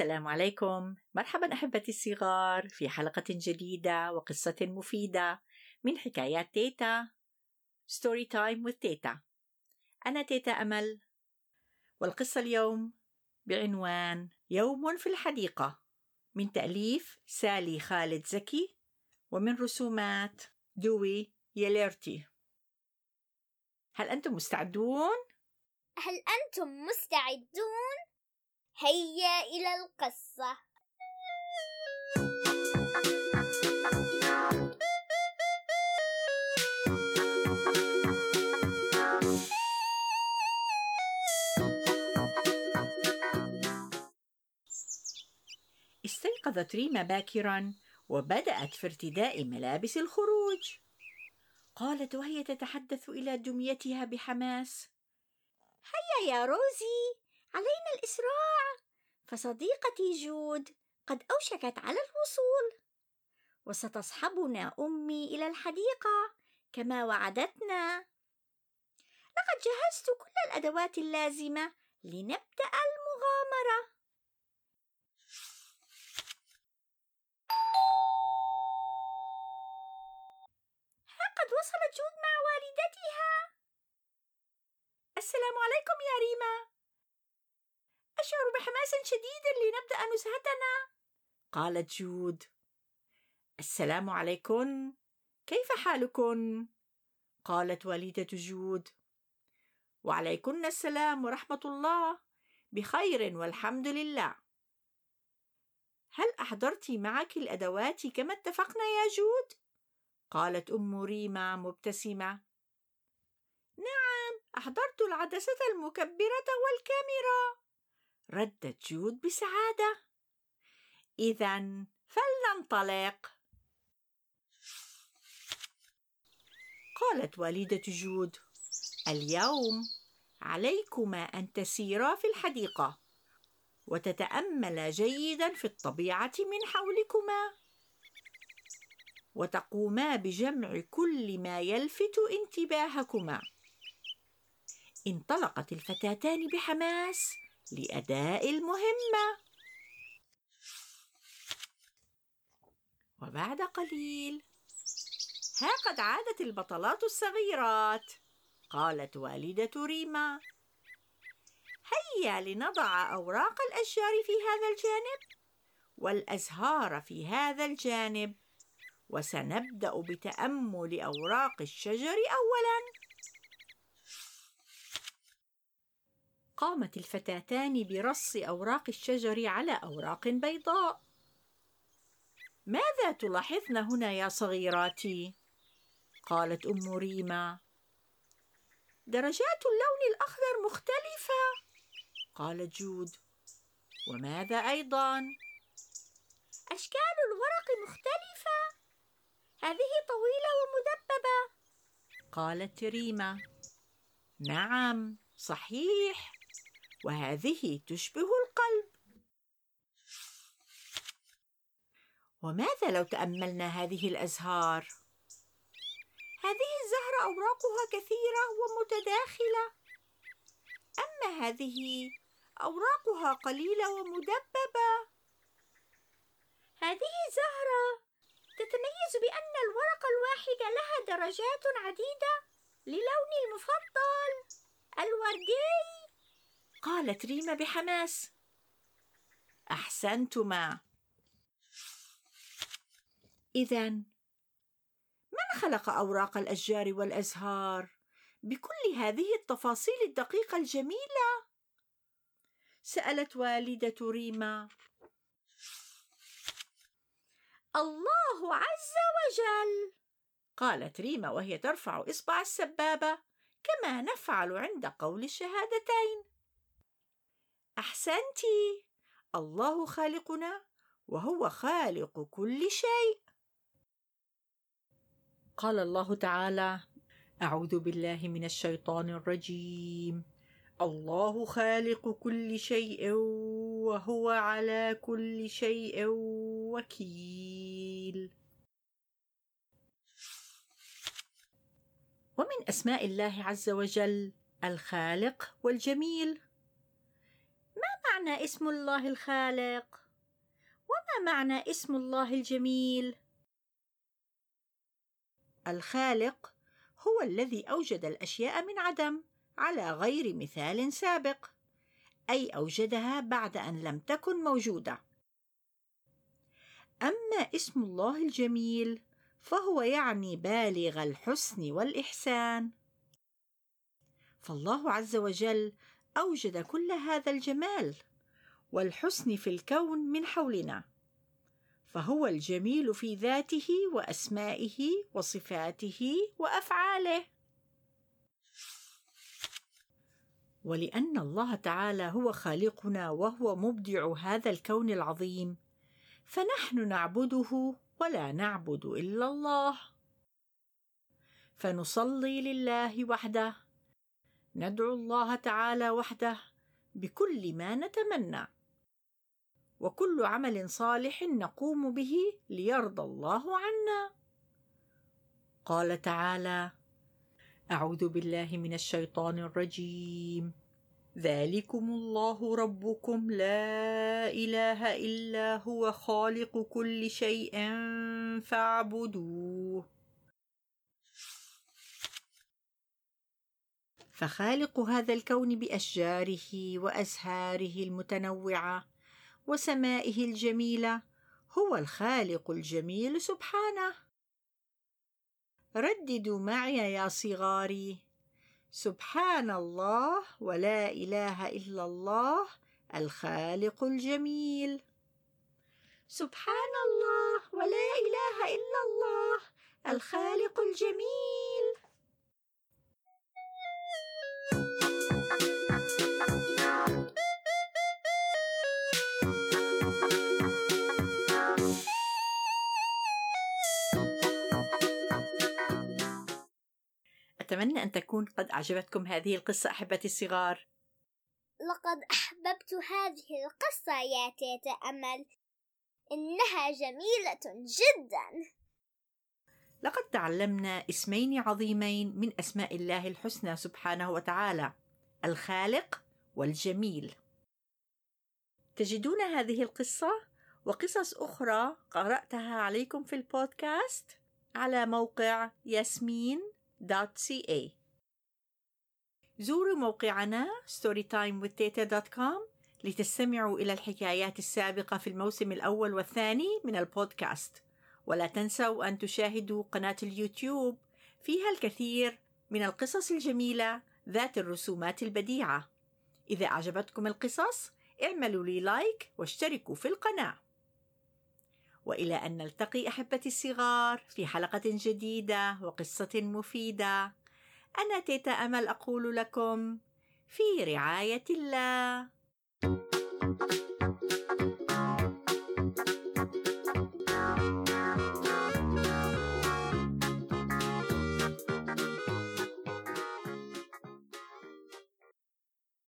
السلام عليكم. مرحبا أحبتي الصغار في حلقة جديدة وقصة مفيدة من حكايات تيتا story time with تيتا. أنا تيتا أمل والقصة اليوم بعنوان يوم في الحديقة من تأليف سالي خالد زكي ومن رسومات دوي يليرتي. هل أنتم مستعدون؟ هل أنتم مستعدون؟ هيا إلى القصة. استيقظت ريما باكرا وبدأت في ارتداء ملابس الخروج. قالت وهي تتحدث إلى دميتها بحماس. هيا يا روزي علينا الإسراع. فصديقتي جود قد أوشكت على الوصول. وستصحبنا أمي إلى الحديقة كما وعدتنا. لقد جهزت كل الأدوات اللازمة لنبدأ المغامرة. ها قد وصلت جود مع والدتها. السلام عليكم يا ريما. أشعر بحماس شديد لنبدأ نزهتنا. قالت جود. السلام عليكم. كيف حالكن قالت والدة جود. وعليكن السلام ورحمة الله. بخير والحمد لله. هل أحضرت معك الأدوات كما اتفقنا يا جود؟ قالت أم ريما مبتسمة. نعم أحضرت العدسة المكبرة والكاميرا. ردت جود بسعادة. اذا فلننطلق. قالت والدة جود اليوم عليكما أن تسيرا في الحديقة وتتاملا جيدا في الطبيعة من حولكما وتقوما بجمع كل ما يلفت انتباهكما. انطلقت الفتاتان بحماس لأداء المهمة. وبعد قليل ها قد عادت البطلات الصغيرات. قالت والدة ريما هيا لنضع أوراق الأشجار في هذا الجانب والأزهار في هذا الجانب وسنبدأ بتأمل أوراق الشجر اولا. قامت الفتاتان برص أوراق الشجر على أوراق بيضاء. ماذا تلاحظن هنا يا صغيراتي؟ قالت أم ريما. درجات اللون الأخضر مختلفة قالت جود. وماذا أيضا؟ أشكال الورق مختلفة. هذه طويلة ومدببة قالت ريما. نعم صحيح. وهذه تشبه القلب. وماذا لو تأملنا هذه الأزهار؟ هذه الزهرة أوراقها كثيرة ومتداخلة. أما هذه أوراقها قليلة ومدببة. هذه زهرة تتميز بأن الورقة الواحدة لها درجات عديدة للوني المفضل الوردي. قالت ريما بحماس. أحسنتما. اذا من خلق أوراق الأشجار والأزهار بكل هذه التفاصيل الدقيقة الجميلة؟ سألت والدة ريما. الله عز وجل! قالت ريما وهي ترفع إصبع السبابة كما نفعل عند قول الشهادتين. احسنت. الله خالقنا وهو خالق كل شيء. قال الله تعالى أعوذ بالله من الشيطان الرجيم. الله خالق كل شيء وهو على كل شيء وكيل. ومن أسماء الله عز وجل الخالق والجميل. معنى اسم الله الخالق؟ وما معنى اسم الله الجميل؟ الخالق هو الذي أوجد الأشياء من عدم على غير مثال سابق أي أوجدها بعد أن لم تكن موجودة. أما اسم الله الجميل فهو يعني بالغ الحسن والإحسان. فالله عز وجل أوجد كل هذا الجمال والحسن في الكون من حولنا فهو الجميل في ذاته وأسمائه وصفاته وأفعاله. ولأن الله تعالى هو خالقنا وهو مبدع هذا الكون العظيم فنحن نعبده ولا نعبد إلا الله. فنصلي لله وحده. ندعو الله تعالى وحده بكل ما نتمنى. وكل عمل صالح نقوم به ليرضى الله عنا. قال تعالى أعوذ بالله من الشيطان الرجيم. ذلكم الله ربكم. لا إله إلا هو خالق كل شيء فاعبدوه. فخالق هذا الكون بأشجاره وازهاره المتنوعة وسمائه الجميلة هو الخالق الجميل سبحانه. رددوا معي يا صغاري. سبحان الله ولا إله إلا الله الخالق الجميل. سبحان الله ولا إله إلا الله الخالق الجميل. أتمنى أن تكون قد أعجبتكم هذه القصة أحبتي الصغار. لقد أحببت هذه القصة يا تيتا أمل. إنها جميلة جدا. لقد تعلمنا اسمين عظيمين من أسماء الله الحسنى سبحانه وتعالى الخالق والجميل. تجدون هذه القصة؟ وقصص أخرى قرأتها عليكم في البودكاست؟ على موقع ياسمين storytimewithteta.ca زوروا موقعنا storytimewithteta.com لتستمعوا إلى الحكايات السابقة في الموسم الأول والثاني من البودكاست. ولا تنسوا أن تشاهدوا قناة اليوتيوب فيها الكثير من القصص الجميلة ذات الرسومات البديعة. إذا أعجبتكم القصص اعملوا لي لايك واشتركوا في القناة. وإلى أن نلتقي أحبتي الصغار في حلقة جديدة وقصة مفيدة. أنا تيتا أمل أقول لكم في رعاية الله.